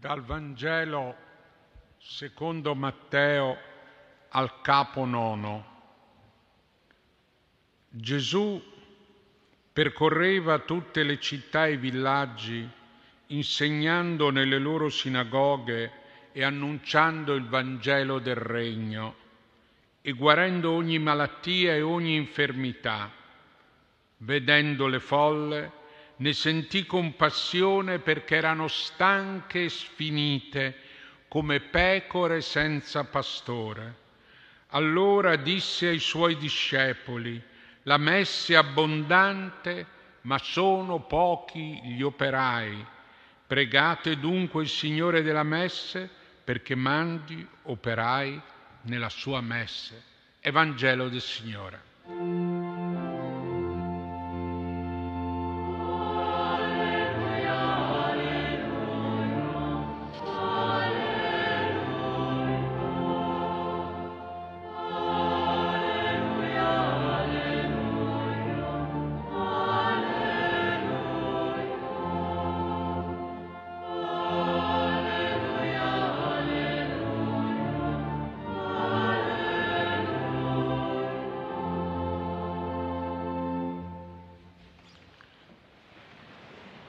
Dal Vangelo secondo Matteo al capo nono. Gesù percorreva tutte le città e i villaggi, insegnando nelle loro sinagoghe e annunciando il Vangelo del Regno e guarendo ogni malattia e ogni infermità. Vedendo le folle, ne sentì compassione perché erano stanche e sfinite come pecore senza pastore. Allora disse ai suoi discepoli, la messe è abbondante, ma sono pochi gli operai. Pregate dunque il Signore della messe perché mandi operai nella sua messe. Evangelo del Signore.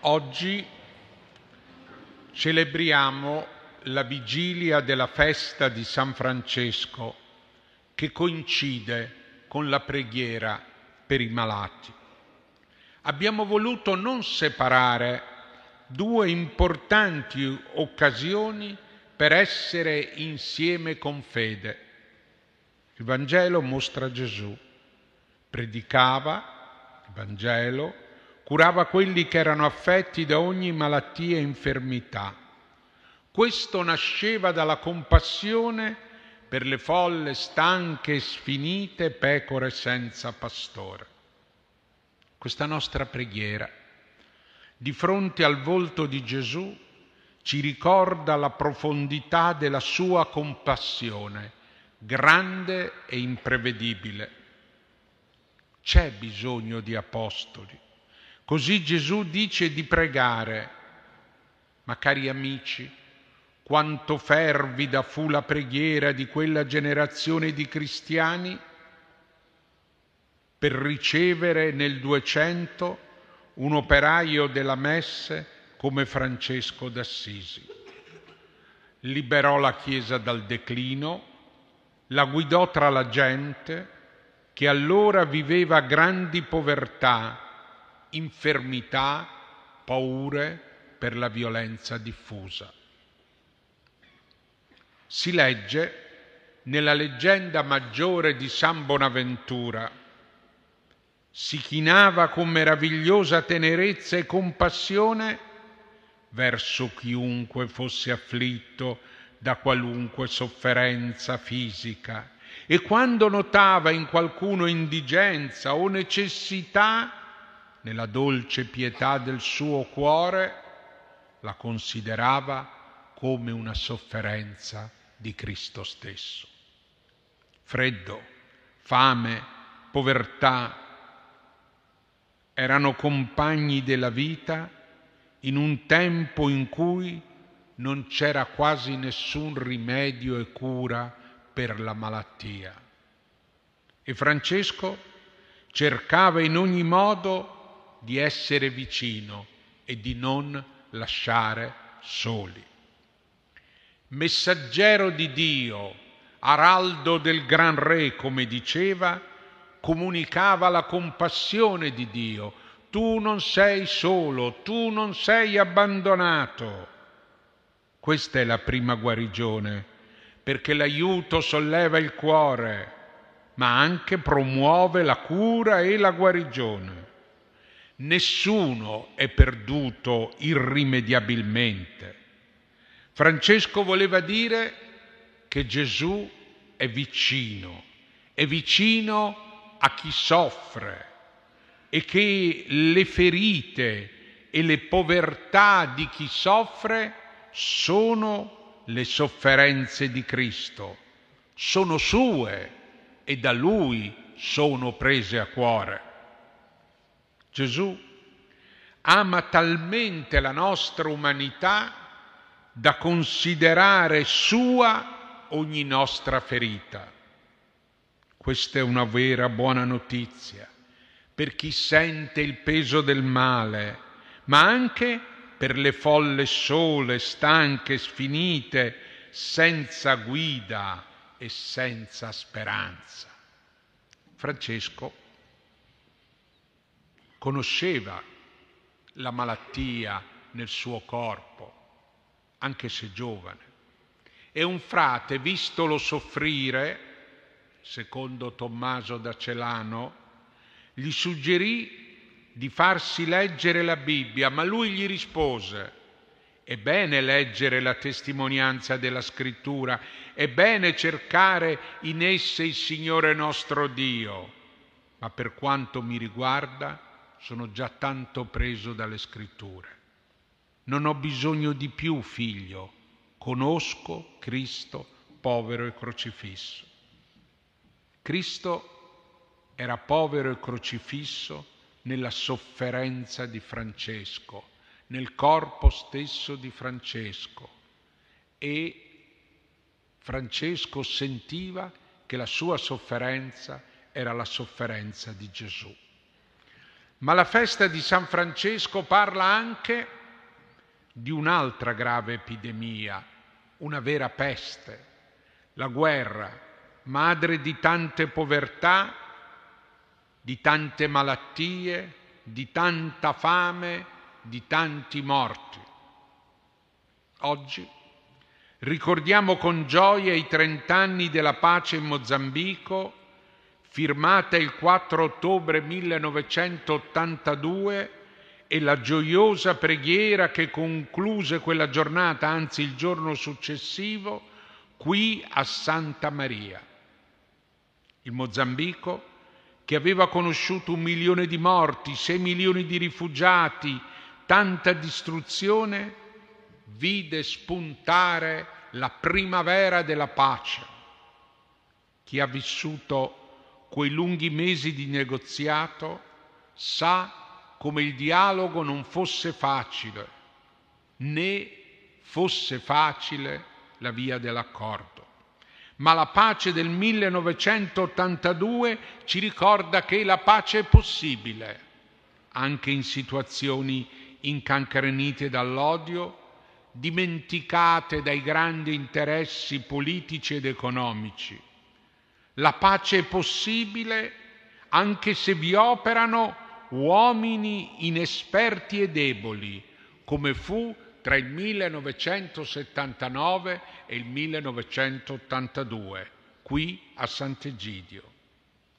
Oggi celebriamo la vigilia della festa di San Francesco che coincide con la preghiera per i malati. Abbiamo voluto non separare due importanti occasioni per essere insieme con fede. Il Vangelo mostra Gesù, predicava il Vangelo, curava quelli che erano affetti da ogni malattia e infermità. Questo nasceva dalla compassione per le folle stanche e sfinite pecore senza pastore. Questa nostra preghiera, di fronte al volto di Gesù, ci ricorda la profondità della sua compassione, grande e imprevedibile. C'è bisogno di apostoli Così Gesù dice di pregare. Ma cari amici, quanto fervida fu la preghiera di quella generazione di cristiani per ricevere nel 200 un operaio della messe come Francesco d'Assisi. Liberò la Chiesa dal declino, la guidò tra la gente che allora viveva grandi povertà infermità, paure per la violenza diffusa. Si legge nella leggenda maggiore di San Bonaventura. Si chinava con meravigliosa tenerezza e compassione verso chiunque fosse afflitto da qualunque sofferenza fisica e quando notava in qualcuno indigenza o necessità nella dolce pietà del suo cuore, la considerava come una sofferenza di Cristo stesso. Freddo, fame, povertà erano compagni della vita in un tempo in cui non c'era quasi nessun rimedio e cura per la malattia. E Francesco cercava in ogni modo di essere vicino e di non lasciare soli. Messaggero di Dio, araldo del gran re, come diceva, comunicava la compassione di Dio. Tu non sei solo, tu non sei abbandonato. Questa è la prima guarigione, perché l'aiuto solleva il cuore, ma anche promuove la cura e la guarigione. Nessuno è perduto irrimediabilmente. Francesco voleva dire che Gesù è vicino, è vicino a chi soffre e che le ferite e le povertà di chi soffre sono le sofferenze di Cristo, sono sue e da Lui sono prese a cuore. Gesù ama talmente la nostra umanità da considerare sua ogni nostra ferita. Questa è una vera buona notizia per chi sente il peso del male, ma anche per le folle sole, stanche, sfinite, senza guida e senza speranza. Francesco conosceva la malattia nel suo corpo, anche se giovane. E un frate, vistolo soffrire, secondo Tommaso da Celano, gli suggerì di farsi leggere la Bibbia, ma lui gli rispose, è bene leggere la testimonianza della scrittura, è bene cercare in esse il Signore nostro Dio, ma per quanto mi riguarda sono già tanto preso dalle scritture. Non ho bisogno di più, figlio, conosco Cristo povero e crocifisso. Cristo era povero e crocifisso nella sofferenza di Francesco, nel corpo stesso di Francesco e Francesco sentiva che la sua sofferenza era la sofferenza di Gesù. Ma la festa di San Francesco parla anche di un'altra grave epidemia, una vera peste, la guerra, madre di tante povertà, di tante malattie, di tanta fame, di tanti morti. Oggi ricordiamo con gioia i trent'anni della pace in Mozambico firmata il 4 ottobre 1982 e la gioiosa preghiera che concluse quella giornata, anzi il giorno successivo, qui a Santa Maria. Il Mozambico, che aveva conosciuto un milione di morti, sei milioni di rifugiati, tanta distruzione, vide spuntare la primavera della pace. Chi ha vissuto quei lunghi mesi di negoziato, sa come il dialogo non fosse facile, né fosse facile la via dell'accordo. Ma la pace del 1982 ci ricorda che la pace è possibile, anche in situazioni incancrenite dall'odio, dimenticate dai grandi interessi politici ed economici la pace è possibile anche se vi operano uomini inesperti e deboli, come fu tra il 1979 e il 1982, qui a Sant'Egidio.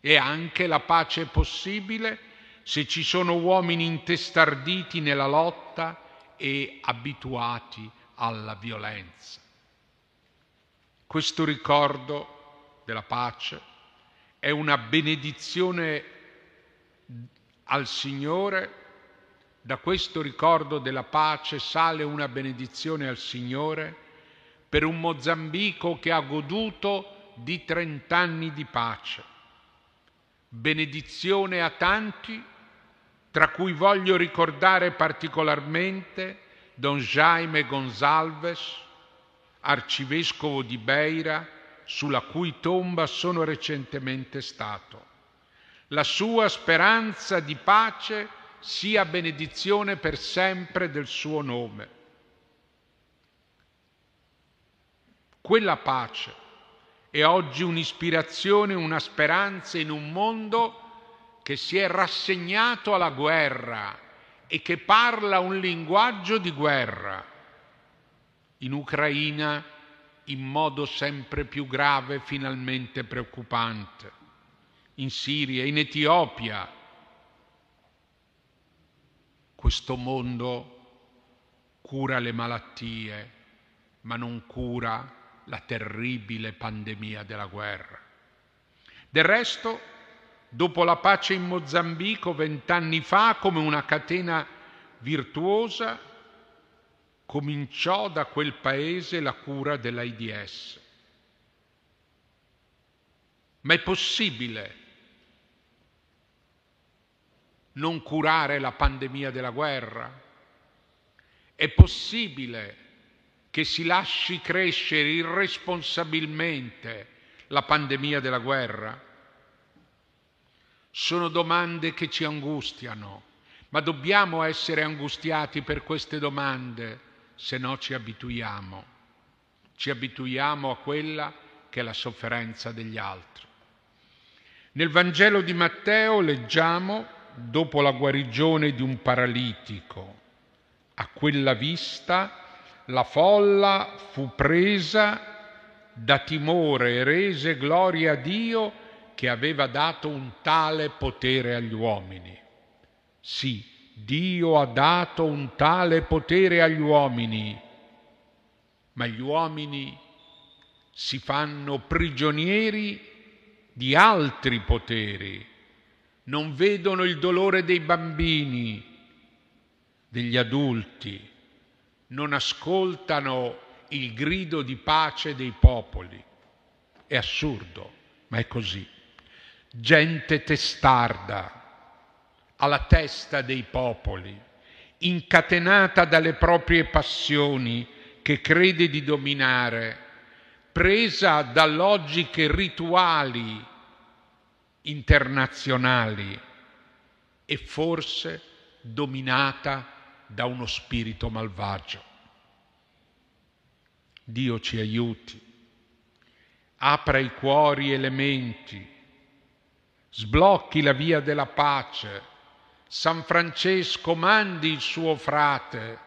E anche la pace è possibile se ci sono uomini intestarditi nella lotta e abituati alla violenza. Questo ricordo della pace, è una benedizione al Signore, da questo ricordo della pace sale una benedizione al Signore per un Mozambico che ha goduto di trent'anni di pace. Benedizione a tanti, tra cui voglio ricordare particolarmente Don Jaime Gonzalves, arcivescovo di Beira, sulla cui tomba sono recentemente stato. La sua speranza di pace sia benedizione per sempre del suo nome. Quella pace è oggi un'ispirazione, una speranza in un mondo che si è rassegnato alla guerra e che parla un linguaggio di guerra. In Ucraina in modo sempre più grave, finalmente preoccupante. In Siria, in Etiopia, questo mondo cura le malattie, ma non cura la terribile pandemia della guerra. Del resto, dopo la pace in Mozambico vent'anni fa, come una catena virtuosa, cominciò da quel paese la cura dell'AIDS. Ma è possibile non curare la pandemia della guerra? È possibile che si lasci crescere irresponsabilmente la pandemia della guerra? Sono domande che ci angustiano, ma dobbiamo essere angustiati per queste domande, se no ci abituiamo. Ci abituiamo a quella che è la sofferenza degli altri. Nel Vangelo di Matteo leggiamo, dopo la guarigione di un paralitico, a quella vista la folla fu presa da timore e rese gloria a Dio che aveva dato un tale potere agli uomini. Sì, Dio ha dato un tale potere agli uomini, ma gli uomini si fanno prigionieri di altri poteri, non vedono il dolore dei bambini, degli adulti, non ascoltano il grido di pace dei popoli. È assurdo, ma è così. Gente testarda, alla testa dei popoli, incatenata dalle proprie passioni che crede di dominare, presa da logiche rituali internazionali e forse dominata da uno spirito malvagio. Dio ci aiuti, apra i cuori e le menti, sblocchi la via della pace. San Francesco mandi il suo frate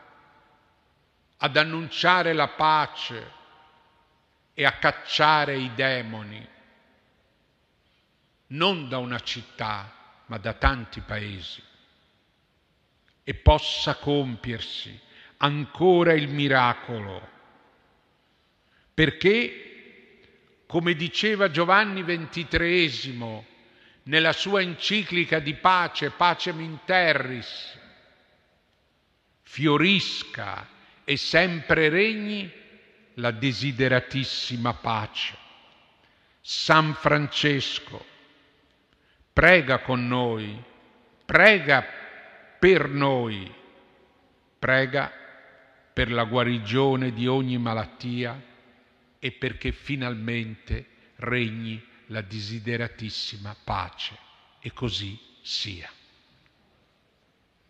ad annunciare la pace e a cacciare i demoni, non da una città, ma da tanti paesi e possa compiersi ancora il miracolo. Perché, come diceva Giovanni XXIII nella sua enciclica di pace, Pacem in Terris, fiorisca e sempre regni la desideratissima pace. San Francesco, prega con noi, prega per noi, prega per la guarigione di ogni malattia e perché finalmente regni la desideratissima pace. E così sia.